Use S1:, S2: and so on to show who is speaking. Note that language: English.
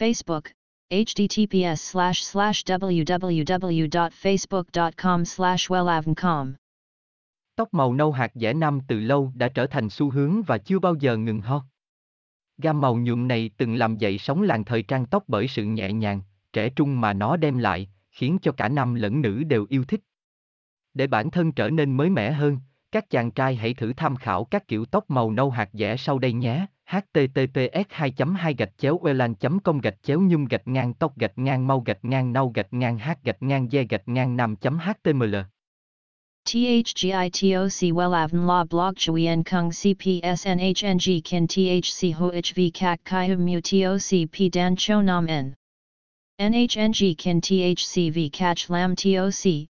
S1: Facebook, https slash slash www.facebook.com slash wellavncom.
S2: Tóc màu nâu hạt dẻ nam từ lâu đã trở thành xu hướng và chưa bao giờ ngừng hot. Gam màu nhuộm này từng làm dậy sóng làng thời trang tóc bởi sự nhẹ nhàng, trẻ trung mà nó đem lại, khiến cho cả nam lẫn nữ đều yêu thích. Để bản thân trở nên mới mẻ hơn, các chàng trai hãy thử tham khảo các kiểu tóc màu nâu hạt dẻ sau đây nhé https 2 2 gạch chéo welan com gạch chéo nhung gạch ngang tóc gạch ngang mau gạch ngang nau gạch ngang h gạch ngang de gạch ngang nam html.
S1: THGITOC WELAVN La Blog Chuyen Kung CPSNHNG Kin THC HOHV Kak Kai Mu TOC P Dan Cho Nam N. NHNG Kin THC V CACH Lam TOC